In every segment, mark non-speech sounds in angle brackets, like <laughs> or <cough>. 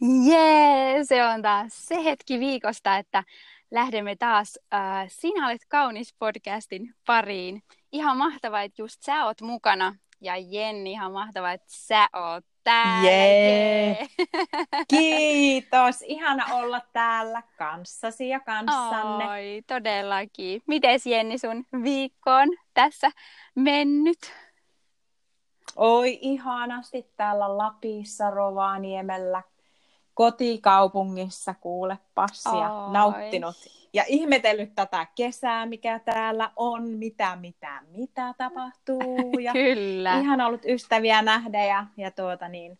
Jee, se on taas se hetki viikosta, että lähdemme taas äh, Sinä olet kaunis podcastin pariin. Ihan mahtavaa, että just sä oot mukana. Ja Jenni, ihan mahtavaa, että sä oot täällä. Jee. <laughs> Kiitos. Ihana olla täällä kanssasi ja kanssanne. Oi, todellakin. Mites Jenni sun viikko on tässä mennyt? Oi, ihanasti täällä Lapissa, Rovaniemellä, kotikaupungissa kuule passia, Oi. nauttinut ja ihmetellyt tätä kesää, mikä täällä on, mitä, mitä, mitä tapahtuu. <laughs> Ja Kyllä. Ihan ollut ystäviä nähdä ja, ja tuota niin,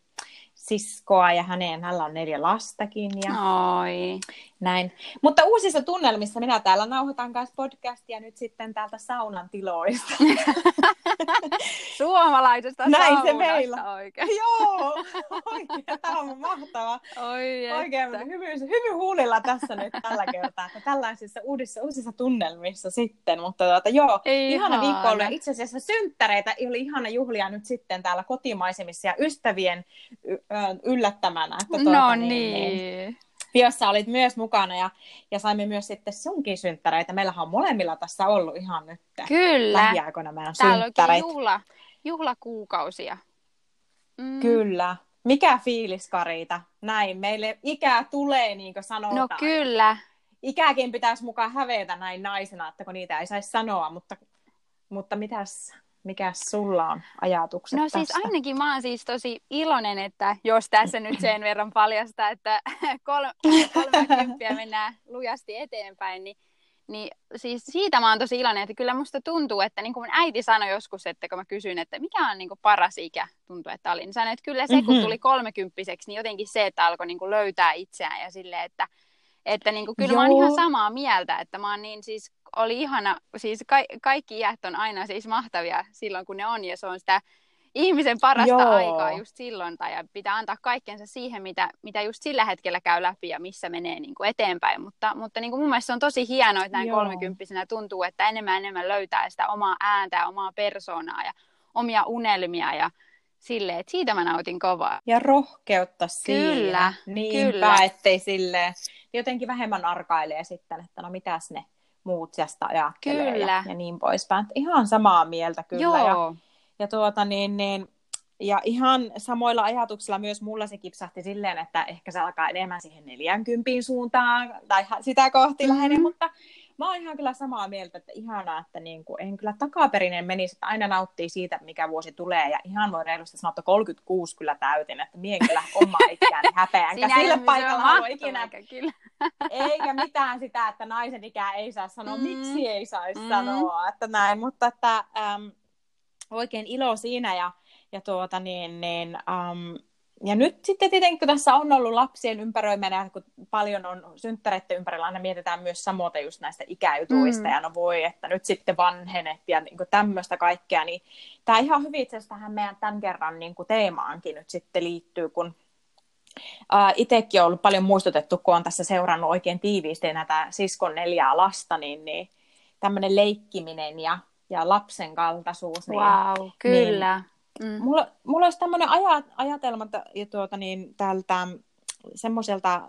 siskoa ja häneen, hänellä on neljä lastakin ja Oi. Näin. Mutta uusissa tunnelmissa minä täällä nauhoitan kanssa podcastia nyt sitten täältä saunan tiloista. <laughs> Suomalaisesta Näin saunasta se meillä. oikein. Joo, <laughs> oikein, tämä on mahtavaa. Oi Oikein hyvy, hyvy huulilla tässä nyt tällä kertaa, että tällaisissa uudissa, uusissa tunnelmissa sitten, mutta tuota, joo, Ihana. ihana viikko. Ja Itse asiassa synttäreitä oli ihana juhlia nyt sitten täällä kotimaisemissa ja ystävien yllättämänä. Että tuota, No niin, niin. Jossa olit myös mukana ja, ja saimme myös sitten sunkin synttäreitä. Meillähän on molemmilla tässä ollut ihan nyt Kyllä. lähiaikoina meidän Täällä synttäreitä. juhla, juhlakuukausia. Mm. Kyllä. Mikä fiilis, Karita? Näin, meille ikää tulee, niin kuin sanotaan. No kyllä. Ikäkin pitäisi mukaan hävetä näin naisena, että kun niitä ei saisi sanoa, mutta, mutta mitäs, mikäs sulla on ajatukset No tästä? siis ainakin mä oon siis tosi iloinen, että jos tässä nyt sen verran paljastaa, että <laughs> kol- 30 mennään lujasti eteenpäin, niin, niin siis siitä mä oon tosi iloinen, että kyllä musta tuntuu, että niin kuin mun äiti sanoi joskus, että kun mä kysyin, että mikä on niin kuin paras ikä, tuntuu, että oli, niin sanoi, että kyllä se, kun Mhm. tuli kolmekymppiseksi, niin jotenkin se, että alkoi niin kuin löytää itseään ja silleen, että että niin kuin, kyllä mä oon Joo. ihan samaa mieltä, että mä oon niin siis, oli ihana, siis ka- kaikki iät on aina siis mahtavia silloin, kun ne on, ja se on sitä ihmisen parasta Joo. aikaa just silloin, tai ja pitää antaa kaikkensa siihen, mitä, mitä just sillä hetkellä käy läpi ja missä menee niin kuin eteenpäin, mutta, mutta niin kuin mun mielestä se on tosi hienoa, että näin Joo. kolmekymppisenä tuntuu, että enemmän enemmän löytää sitä omaa ääntä ja omaa persoonaa ja omia unelmia ja silleen, että siitä mä nautin kovaa. Ja rohkeutta siinä. Kyllä, Niinpä, kyllä. ettei silleen, jotenkin vähemmän arkailee sitten, että no mitäs ne muut sieltä ajattelee Kyllä. ja, ja niin poispäin. Ihan samaa mieltä kyllä. Ja, Joo, ja, tuota, niin, niin, ja ihan samoilla ajatuksilla myös mulla se kipsahti silleen, että ehkä se alkaa enemmän siihen 40 suuntaan tai sitä kohti Mhm. mm-hmm. lähenee, mutta mä oon ihan kyllä samaa mieltä, että ihanaa, että niin kuin, en kyllä takaperinen menisi, että aina nauttii siitä, mikä vuosi tulee ja ihan voi reilusti sanoa, että 36 kyllä täytin, että mie en kyllä omaa <laughs> ikääni häpeä, enkä Sinä sille ihminen paikalla halua ikinä kyllä. eikä mitään sitä, että naisen ikää ei saa sanoa, Mm. miksi ei saisi mm. sanoa, että näin, mutta että äm, oikein ilo siinä ja, ja tuota niin, niin äm, ja nyt sitten tietenkin, kun tässä on ollut lapsien ympäröimänä, kun paljon on synttäreiden ympärillä, aina mietitään myös samoin just näistä ikäjutuista, Mm. ja no voi, että nyt sitten vanhenet ja niin tämmöistä kaikkea, niin tämä ihan hyvin itse asiassa tähän meidän tämän kerran niin kuin teemaankin nyt sitten liittyy, kun Uh, Itsekin on ollut paljon muistutettu, kun on tässä seurannut oikein tiiviisti näitä siskon neljää lasta, niin, niin tämmöinen leikkiminen ja, ja lapsen kaltaisuus. Niin, Wow, kyllä. Mm. mulla, mulla olisi tämmöinen aja, ajatelma ja tuota, niin, tältä semmoiselta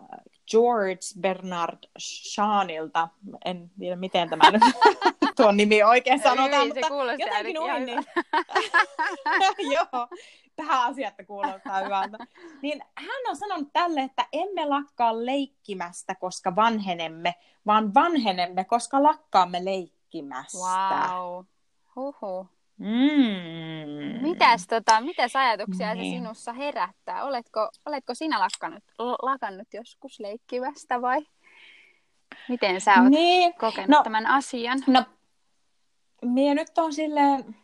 George Bernard Shawilta, en tiedä miten tämä nyt <laughs> tuon nimi oikein sanotaan, Hyvin, se mutta kuulosti jotenkin noin, niin, <laughs> Joo, tähän asiatta kuulostaa hyvältä. Niin hän on sanonut tälle, että emme lakkaa leikkimästä, koska vanhenemme, vaan vanhenemme, koska lakkaamme leikkimästä. Wow. Huhu. Mm. Mitäs, tota, mitäs ajatuksia Niin. se sinussa herättää? Oletko, oletko sinä lakannut, lakannut joskus leikkivästä vai miten sä oot Niin, kokenut no- tämän asian? no, minä nyt on silleen,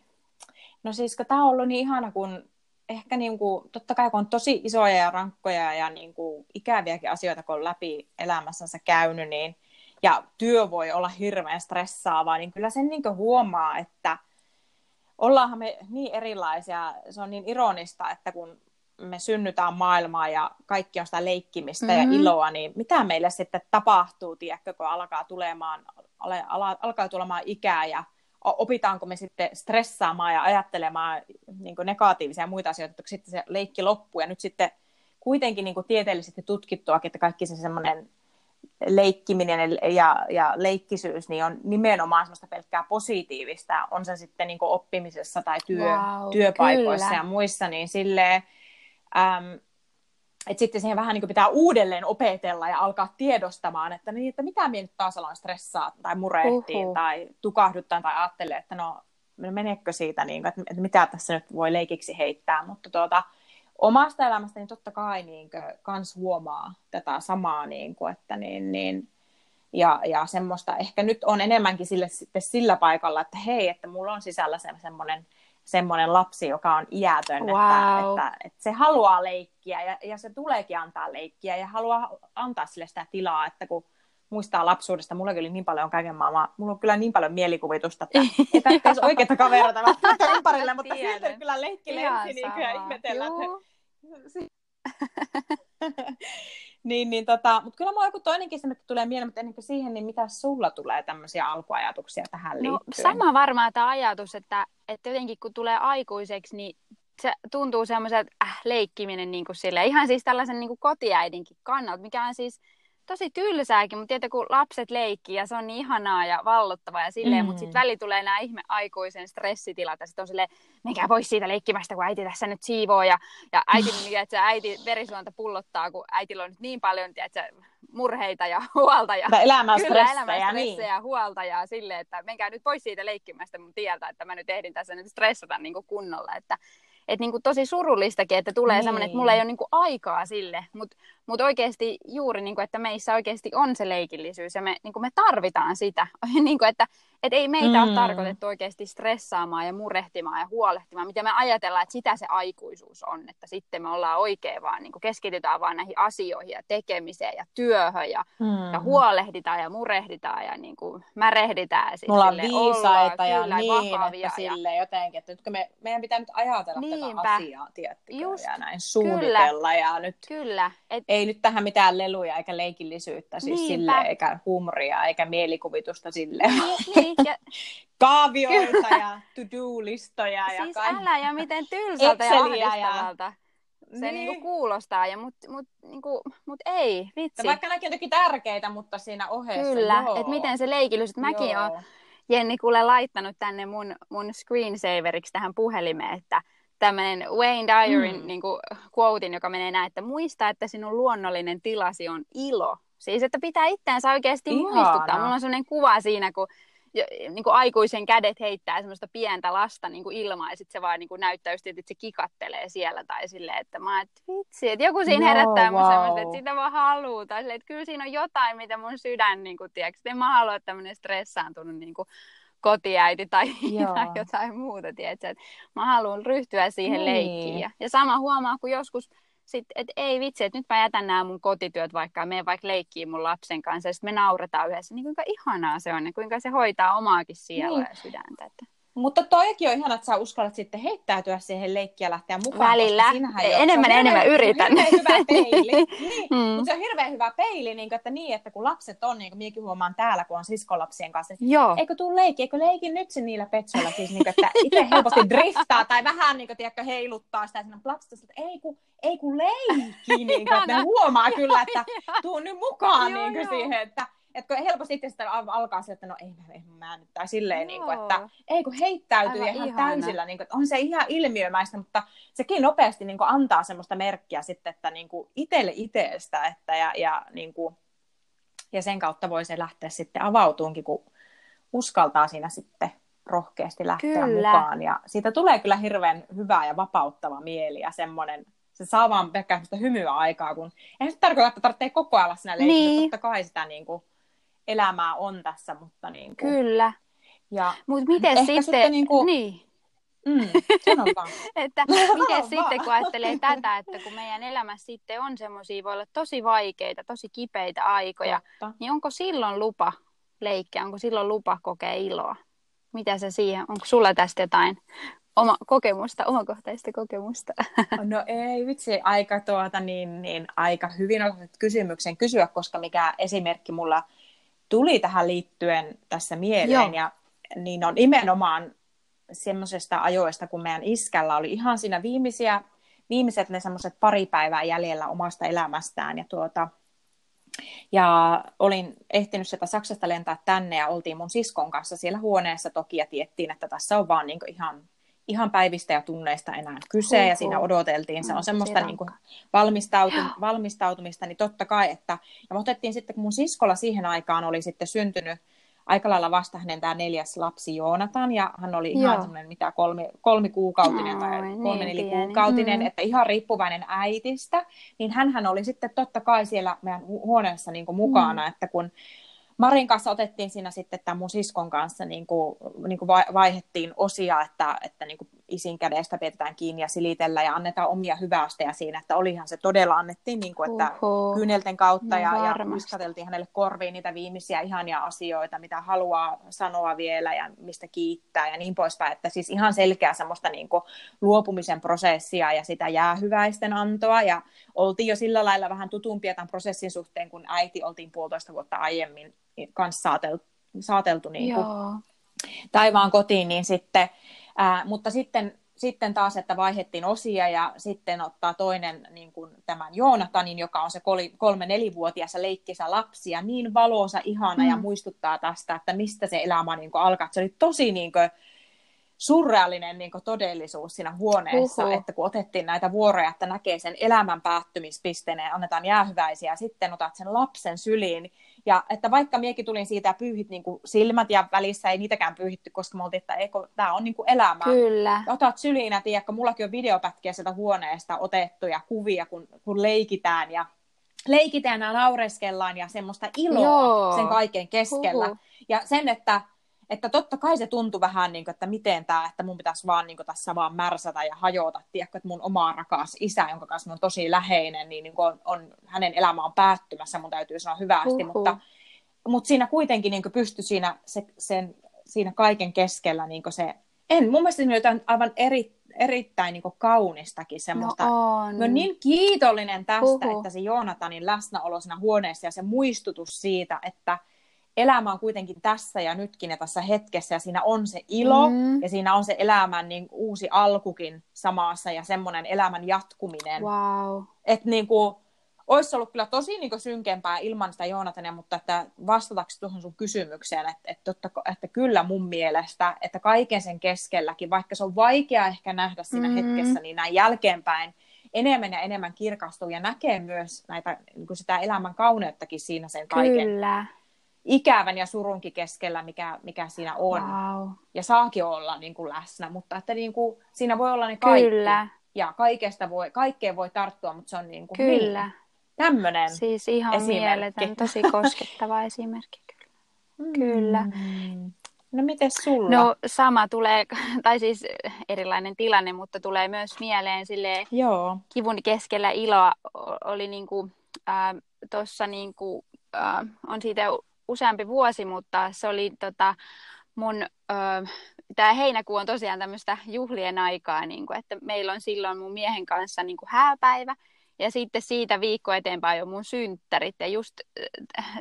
no siis kun tämä on ollut niin ihana, kun ehkä niin kuin, totta kai kun on tosi isoja ja rankkoja ja niin kuin ikäviäkin asioita, kun on läpi elämässänsä käynyt, niin, ja työ voi olla hirveän stressaavaa, niin kyllä sen niin kuin huomaa, että ollaanhan me niin erilaisia, se on niin ironista, että kun me synnytään maailmaan ja kaikki on sitä leikkimistä Mhm. mm-hmm. ja iloa, niin mitä meille sitten tapahtuu, tiedätkö, kun alkaa tulemaan, ala, alkaa tulemaan ikää ja opitaanko me sitten stressaamaan ja ajattelemaan niin negatiivisia ja muita asioita, että sitten se leikki loppuu ja nyt sitten kuitenkin niin kuin tieteellisesti tutkittua, että kaikki se semmoinen leikkiminen ja, ja leikkisyys niin on nimenomaan semmoista pelkkää positiivista, on se sitten niin oppimisessa tai työ, wow, työpaikoissa kyllä. ja muissa, niin silleen, äm, että sitten siihen vähän niin kuin pitää uudelleen opetella ja alkaa tiedostamaan, että, niin, että mitä minä nyt taas aloin stressaa tai murehtiin Uhuh. tai tukahduttaa tai ajattelee, että no menekö siitä, niin kuin, että, että mitä tässä nyt voi leikiksi heittää, mutta tuota, omasta elämästä niin totta kai niin kuin, kans huomaa tätä samaa, niin kuin, että niin, niin, ja, ja semmoista ehkä nyt on enemmänkin sille, sitten sillä paikalla, että hei, että mulla on sisällä se, semmoinen semmoinen lapsi, joka on iätön, wow. että, että, että se haluaa leikkiä ja, ja se tuleekin antaa leikkiä ja haluaa antaa sille sitä tilaa, että kun muistaa lapsuudesta, mulla oli niin paljon kaiken maailmaa, mulla on kyllä niin paljon mielikuvitusta, että <laughs> ei tarvitsisi oikeita kavereita. Välttämättä ympärille, mutta silti kyllä leikki lensi niin ja ihmetellä, että... <laughs> niin, niin tota, mutta kyllä mulla joku toinenkin se, että tulee mieleen, mutta ennen kuin siihen, niin mitä sulla tulee tämmöisiä alkuajatuksia tähän no, liittyen? No, sama varmaan tämä ajatus, että, että jotenkin kun tulee aikuiseksi, niin se tuntuu semmoiselta äh, leikkiminen niin kuin sille, ihan siis tällaisen niin kuin kotiäidinkin kannalta, mikä on siis tosi tylsääkin, mutta tietää kun lapset leikkii ja se on niin ihanaa ja vallottavaa ja silleen, mm. mutta sitten väli tulee nämä ihme aikuisen stressitilat ja sitten on silleen, menkää pois siitä leikkimästä, kun äiti tässä nyt siivoo ja, ja äiti, <laughs> niin, että äiti verisuonta pullottaa, kun äitillä on nyt niin paljon tiedätkö, murheita ja <laughs> huolta ja elämän kyllä, elämän niin. ja huolta ja silleen, että menkää nyt pois siitä leikkimästä mun tieltä, että mä nyt ehdin tässä nyt stressata niin kuin kunnolla, että että niin kuin tosi surullistakin, että tulee niin. semmoinen, että mulla ei ole niin kuin aikaa sille, mutta mut oikeasti juuri, niin kuin, että meissä oikeasti on se leikillisyys ja me, niin kuin me tarvitaan sitä, <laughs> niin kuin, että et ei meitä mm. ole tarkoitettu oikeasti stressaamaan ja murehtimaan ja huolehtimaan, mitä me ajatellaan, että sitä se aikuisuus on, että sitten me ollaan oikein vaan, niin keskitytään vaan näihin asioihin ja tekemiseen ja työhön ja, mm. ja huolehditaan ja murehditaan ja niin kuin märehditään. Siis Mulla on viisaita ja kyllä, niin, vakavia että sille ja... jotenkin, että nyt me, meidän pitää nyt ajatella Niinpä. tätä asiaa, tiettikö, Just, ja näin suunnitella kyllä. ja nyt kyllä. Et... ei nyt tähän mitään leluja eikä leikillisyyttä siis sille, eikä humoria eikä mielikuvitusta sille. Niin, niin ja... Kaavioita ja <laughs> to-do-listoja. Ja siis kaikki. älä ja miten tylsältä ja ahdistavalta. Ja... Se niin. niinku kuulostaa, ja mut, mut, niinku, mut ei, vitsi. Ja vaikka näkin on jotenkin tärkeitä, mutta siinä ohessa, Kyllä, että miten se leikilys, että mäkin olen Jenni kuule laittanut tänne mun, mun screensaveriksi tähän puhelimeen, että tämmöinen Wayne Dyerin mm. niin kuin, quotein, joka menee näin, että muista, että sinun luonnollinen tilasi on ilo. Siis, että pitää itseänsä oikeasti Ihana. muistuttaa. Mulla on sellainen kuva siinä, kun niin kuin aikuisen kädet heittää semmoista pientä lasta niin kuin ilmaa ja sitten se vaan niin kuin näyttää just, että se kikattelee siellä tai silleen, että mä että vitsi, että joku siinä herättää no, wow. semmoista, että sitä vaan haluaa tai silleen, että kyllä siinä on jotain, mitä mun sydän, niin kuin, tiedätkö, en mä halua tämmöinen stressaantunut niin kuin, kotiäiti tai, <laughs> tai jotain muuta, tiedätkö, että mä haluan ryhtyä siihen niin. leikkiin. Ja, ja sama huomaa, kun joskus sitten, että ei vitsi, että nyt mä jätän nämä mun kotityöt vaikka ja menen vaikka leikkiin mun lapsen kanssa ja sitten me nauretaan yhdessä, niin kuinka ihanaa se on ja kuinka se hoitaa omaakin sielua niin. ja sydäntä. Että... Mutta toikin on ihana, että sä uskallat sitten heittäytyä siihen leikkiä ja lähteä mukaan. Välillä. Enemmän ja enemmän yritän. hyvä peili. <laughs> niin, mm. Mutta se on hirveän hyvä peili, niin kuin, että niin, että kun lapset on, niin kuin minäkin huomaan täällä, kun on siskolapsien kanssa, että Joo. eikö tuu leikki, eikö leikin nyt se niillä petsoilla, siis niin kuin, että itse helposti driftaa tai vähän niin kuin, tiedätkö, heiluttaa sitä, että lapset että ei kun, ei kun leikki, niin kuin, että ne huomaa kyllä, että <laughs> tuu nyt mukaan niin kuin, siihen, että että kun helposti itse sitten alkaa sille, että no ei, ei mä nyt, tai silleen, niin kuin, että ei kun heittäytyy Aivan ihan ihana. täysillä, niin kuin, että on se ihan ilmiömäistä, mutta sekin nopeasti niin kuin, antaa semmoista merkkiä sitten, että niin kuin, itselle itsestä, että ja, ja, niin kuin, ja sen kautta voi se lähteä sitten avautuunkin, kun uskaltaa siinä sitten rohkeasti lähteä kyllä. mukaan. Ja siitä tulee kyllä hirveän hyvä ja vapauttava mieli ja semmoinen, se saa vaan pelkkää hymyä aikaa, kun eihän se tarkoita, että tarvitsee koko ajan siinä leikissä, niin. totta kai sitä niin kuin, elämää on tässä, mutta niin kuin... Kyllä. Ja Mutta miten sitten... sitten niin kuin... niin. Mm, <laughs> että miten sitten, kun ajattelee tätä, että kun meidän elämässä sitten on semmoisia, voi olla tosi vaikeita, tosi kipeitä aikoja, Totta. niin onko silloin lupa leikkiä, onko silloin lupa kokea iloa? Mitä se siihen, onko sulla tästä jotain oma kokemusta, omakohtaista kokemusta? <laughs> No ei vitsi, aika, tuota, niin, niin, aika hyvin olet kysymyksen kysyä, koska mikä esimerkki mulla tuli tähän liittyen tässä mieleen, Joo. ja niin on nimenomaan semmoisesta ajoista, kun meidän iskällä oli ihan siinä viimeisiä, viimeiset ne semmoiset pari päivää jäljellä omasta elämästään. Ja, tuota, ja olin ehtinyt sitä Saksasta lentää tänne ja oltiin mun siskon kanssa siellä huoneessa toki ja tiettiin, että tässä on vaan niin ihan ihan päivistä ja tunneista enää kyse, Huhu. ja siinä odoteltiin. Se on mm, semmoista niin kuin valmistautu, valmistautumista, niin totta kai, että... Ja me otettiin sitten, kun mun siskolla siihen aikaan oli sitten syntynyt aika lailla vasta hänen tämä neljäs lapsi Joonatan, ja hän oli ihan Joo. semmoinen mitä kolmi, kolmikuukautinen tai niin kolme niin kuukautinen, mm. että ihan riippuvainen äitistä, niin hän oli sitten totta kai siellä meidän huoneessa niin kuin mukana, mm. että kun Marin kanssa otettiin siinä sitten tämän mun siskon kanssa niin kuin, niin kuin vaihettiin osia, että, että niin kuin isin kädestä pidetään kiinni ja silitellä ja annetaan omia hyvästejä siinä, että olihan se todella annettiin niin kuin, että Uhu. kyynelten kautta no, ja, ja muiskateltiin hänelle korviin niitä viimeisiä ihania asioita, mitä haluaa sanoa vielä ja mistä kiittää ja niin poispäin, että siis ihan selkeä semmoista niin kuin luopumisen prosessia ja sitä jäähyväisten antoa. Ja oltiin jo sillä lailla vähän tutumpia tämän prosessin suhteen, kun äiti oltiin puolitoista vuotta aiemmin kanssa saateltu, saateltu niin kuin taivaan kotiin, niin sitten, ää, mutta sitten, sitten taas, että vaihettiin osia ja sitten ottaa toinen niin kuin tämän Joonatanin, joka on se kolme-nelivuotias ja leikkisä lapsi ja niin valoisa, ihana mm. ja muistuttaa tästä, että mistä se elämä niin kuin alkaa. Se oli tosi niin kuin, surreaalinen niin todellisuus siinä huoneessa, Uhu. että kun otettiin näitä vuoroja, että näkee sen elämän päättymispisteen ja annetaan jäähyväisiä, ja sitten otat sen lapsen syliin, ja että vaikka miekin tulin siitä ja pyyhit niin kuin silmät ja välissä ei niitäkään pyyhitty, koska me oltiin, että tämä on niin kuin elämä. Kyllä. Otat syliin ja tiedätkö, mullakin on videopätkiä sieltä huoneesta otettuja kuvia, kun, kun leikitään ja leikitään ja naureskellaan ja semmoista iloa Joo. sen kaiken keskellä. Uhu. Ja sen, että että totta kai se tuntui vähän, niin kuin, että miten tämä, että mun pitäisi vaan niin kuin, tässä vaan märsätä ja hajota, tiedätkö, että mun oma rakas isä, jonka kanssa on tosi läheinen, niin, niin kuin on, on, hänen elämä on päättymässä, mun täytyy sanoa hyvästi, mutta, mutta siinä kuitenkin niin pystyi siinä, se, sen, siinä kaiken keskellä niin se, en, mun mielestä siinä jotain aivan eri, erittäin niin kaunistakin semmoista. No on. Mä niin kiitollinen tästä, Uhuh. että se Joonatanin läsnäolo siinä huoneessa ja se muistutus siitä, että elämä on kuitenkin tässä ja nytkin ja tässä hetkessä ja siinä on se ilo mm. ja siinä on se elämän niin uusi alkukin samassa ja semmoinen elämän jatkuminen. Wow. Että niin kuin, olisi ollut kyllä tosi niin kuin, synkempää ilman sitä Joonatania, mutta että vastataksi tuohon sun kysymykseen, että, että, että, että kyllä mun mielestä, että kaiken sen keskelläkin, vaikka se on vaikea ehkä nähdä siinä mm. hetkessä, niin näin jälkeenpäin enemmän ja enemmän kirkastuu ja näkee myös näitä, niin kuin sitä elämän kauneuttakin siinä sen kaiken. Kyllä ikävän ja surunkin keskellä, mikä, mikä siinä on. Wow. Ja saakin olla niin kuin läsnä, mutta että niin kuin, siinä voi olla ne kaikki. Kyllä. Ja kaikesta voi, kaikkeen voi tarttua, mutta se on niin kuin, Kyllä. Niin, tämmöinen Siis ihan esimerkki. mieletön, tosi koskettava esimerkki. Kyllä. Mm. kyllä. No miten sulla? No sama tulee, <laughs> tai siis erilainen tilanne, mutta tulee myös mieleen sille kivun keskellä iloa oli niinku, äh, tuossa niinku, äh, on siitä useampi vuosi, mutta se oli tota, mun, tämä heinäkuu on tosiaan tämmöistä juhlien aikaa, niin kuin, että meillä on silloin mun miehen kanssa niin kuin hääpäivä, ja sitten siitä viikko eteenpäin jo mun synttärit, ja just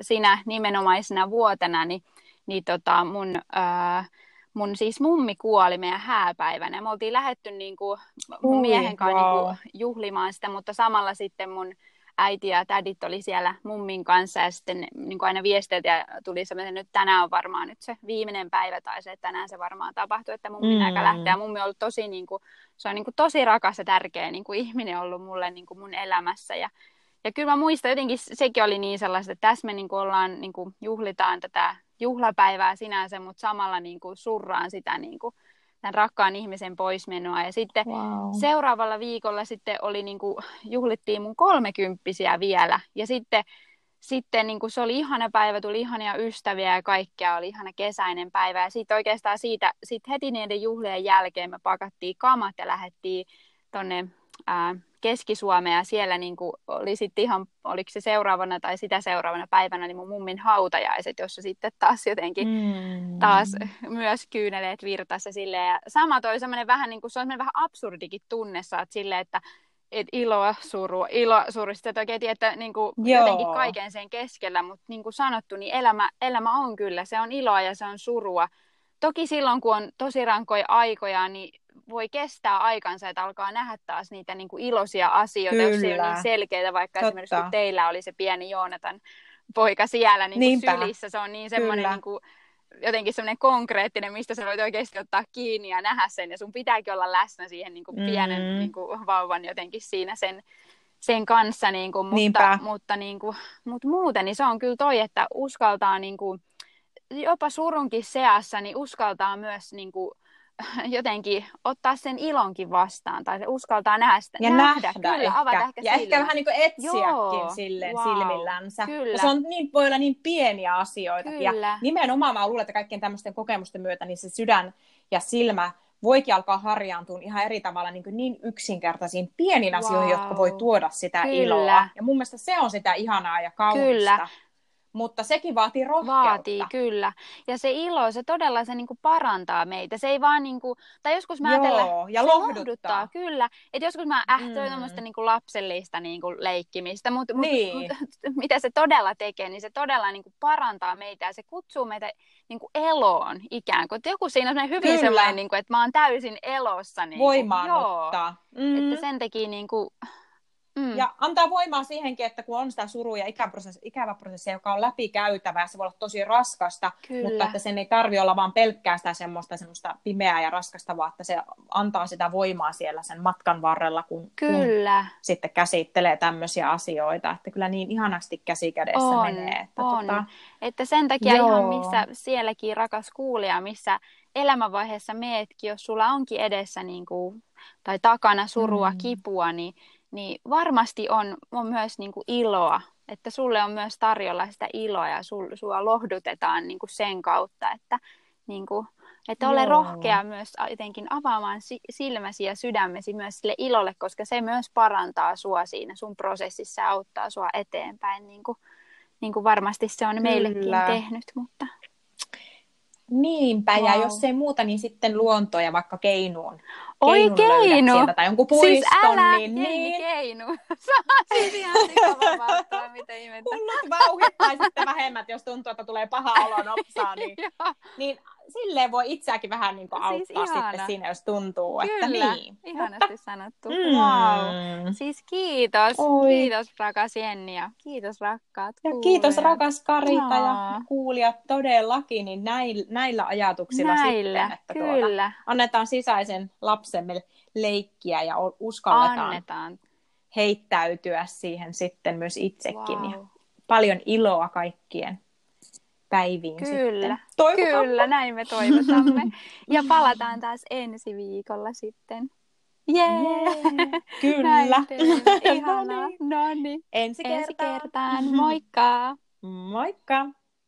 sinä nimenomaisena vuotena, niin, niin tota mun, äh, mun siis mummi kuoli meidän hääpäivänä. Me oltiin lähetty niin kuin mun miehen kanssa wow. niin kuin juhlimaan sitä, mutta samalla sitten mun äiti ja tädit oli siellä mummin kanssa ja sitten niin kuin aina viesteltiin ja tuli semmoinen, että nyt tänään on varmaan nyt se viimeinen päivä tai se, että tänään se varmaan tapahtuu, että mummin mm. aika lähteä. Ja mummi on ollut tosi, niin kuin, se on niin kuin, tosi rakas ja tärkeä niin kuin ihminen ollut mulle niin kuin mun elämässä ja ja kyllä mä muistan, jotenkin sekin oli niin sellaista, että tässä me niin kuin ollaan, niin kuin juhlitaan tätä juhlapäivää sinänsä, mutta samalla niin kuin surraan sitä niin kuin tämän rakkaan ihmisen poismenoa. Ja sitten wow. seuraavalla viikolla sitten oli niin kuin, juhlittiin mun kolmekymppisiä vielä. Ja sitten, sitten niin kuin se oli ihana päivä, tuli ihania ystäviä ja kaikkea, oli ihana kesäinen päivä. Ja sitten oikeastaan siitä, sit heti niiden juhlien jälkeen me pakattiin kamat ja lähdettiin tonne ää, Keski-Suomea ja siellä niin kuin oli sitten ihan, oliko se seuraavana tai sitä seuraavana päivänä, niin mun mummin hautajaiset, jossa sitten taas jotenkin mm. taas myös kyyneleet virtassa sille ja sama toi semmoinen vähän niin kuin, se on vähän absurdikin tunne, saat silleen, että et iloa, suru, ilo, suru, sitten oikein että niin kuin, jotenkin kaiken sen keskellä, mutta niin kuin sanottu, niin elämä, elämä on kyllä, se on iloa ja se on surua. Toki silloin, kun on tosi rankoja aikoja, niin voi kestää aikansa, että alkaa nähdä taas niitä niin kuin iloisia asioita, Kyllä. jos ei ole niin selkeitä, vaikka Totta. esimerkiksi kun teillä oli se pieni Joonatan poika siellä niin kuin sylissä, se on niin semmoinen niin kuin, jotenkin semmoinen konkreettinen, mistä sä voit oikeasti ottaa kiinni ja nähdä sen, ja sun pitääkin olla läsnä siihen niin kuin pienen mm. niin kuin vauvan jotenkin siinä sen, sen kanssa, niin kuin, mutta, mutta, niin kuin, mutta muuten niin se on kyllä toi, että uskaltaa niin kuin, jopa surunkin seassa, niin uskaltaa myös niin kuin, <laughs> jotenkin ottaa sen ilonkin vastaan, tai se uskaltaa nähdä sitä. Ja nähdä, nähdä kyllä, ehkä. avata ehkä Ja silmät. ehkä vähän niin kuin etsiäkin Joo, silleen wow, silmillänsä. Kyllä. se on niin, voi olla niin pieniä asioita. Kyllä. Ja nimenomaan mä luulen, että kaikkien tämmöisten kokemusten myötä niin se sydän ja silmä voikin alkaa harjaantua ihan eri tavalla niin, kuin niin yksinkertaisiin pieniin wow. asioihin, jotka voi tuoda sitä Kyllä. iloa. Ja mun mielestä se on sitä ihanaa ja kaunista. Kyllä mutta sekin vaatii rohkeutta. Vaatii, kyllä. Ja se ilo, se todella se niinku parantaa meitä. Se ei vaan niinku, tai joskus mä ajattelen, Joo, ja lohduttaa. lohduttaa. Kyllä. Että joskus mä ähtöin mm. niinku lapsellista niinku leikkimistä, mutta niin. mut, mut, <laughs> mitä se todella tekee, niin se todella niinku parantaa meitä ja se kutsuu meitä niinku eloon ikään kuin. Että joku siinä on hyvin kyllä. sellainen, niinku, että mä oon täysin elossa. Niinku. Voimaannuttaa. Mm. Että sen teki niinku, Mm. Ja antaa voimaa siihenkin, että kun on sitä suru- ja ikäprosessi, ikävä prosessi, joka on läpikäytävä ja se voi olla tosi raskasta, Kyllä. mutta että sen ei tarvi olla vaan pelkkää sitä semmoista, semmoista pimeää ja raskasta, vaan että se antaa sitä voimaa siellä sen matkan varrella, kun, kyllä. kun sitten käsittelee tämmöisiä asioita. Että kyllä niin ihanasti käsikädessä on, menee. Että, on. Tota, että sen takia joo. ihan missä sielläkin rakas kuulija, missä elämänvaiheessa meetkin, jos sulla onkin edessä niin kuin, tai takana surua, mm. kipua, niin niin varmasti on, on myös niin kuin iloa, että sulle on myös tarjolla sitä iloa ja sul, sua lohdutetaan niin kuin sen kautta, että, niin kuin, että ole Joo. rohkea myös jotenkin avaamaan silmäsi ja sydämesi myös sille ilolle, koska se myös parantaa sua siinä sun prosessissa ja auttaa sua eteenpäin, niin kuin, niin kuin varmasti se on meillekin Kyllä. tehnyt, mutta Niinpä, wow. ja jos ei muuta, niin sitten luonto ja vaikka keinuun. Oi keinu! Sieltä, tai jonkun puiston, siis älä, niin, niin. keinu. <laughs> Saa siis ihan mitä ihmettä. Hullut vauhit tai sitten vähemmät, jos tuntuu, että tulee paha olo nopsaa, niin, <laughs> niin silleen voi itseäkin vähän niin kuin siis auttaa ihana. sitten siinä, jos tuntuu, Kyllä, että niin. ihanasti Mutta... sanottu. Mm. Wow. Siis kiitos, Oi. kiitos rakas Jenni ja kiitos rakkaat ja kiitos rakas Karita no. ja kuulijat todellakin, niin näillä, näillä ajatuksilla näillä, sitten, että tuota kyllä. Tuota, annetaan sisäisen lapsemme leikkiä ja uskalletaan annetaan. heittäytyä siihen sitten myös itsekin. Wow. Ja paljon iloa kaikkien päiviin Kyllä, sitten. kyllä, näin me toivotamme. Ja palataan taas ensi viikolla sitten. Jee! Yeah. Kyllä. <laughs> Ihanaa. No niin. Ensi, ensi kertaan. Moikka! Moikka!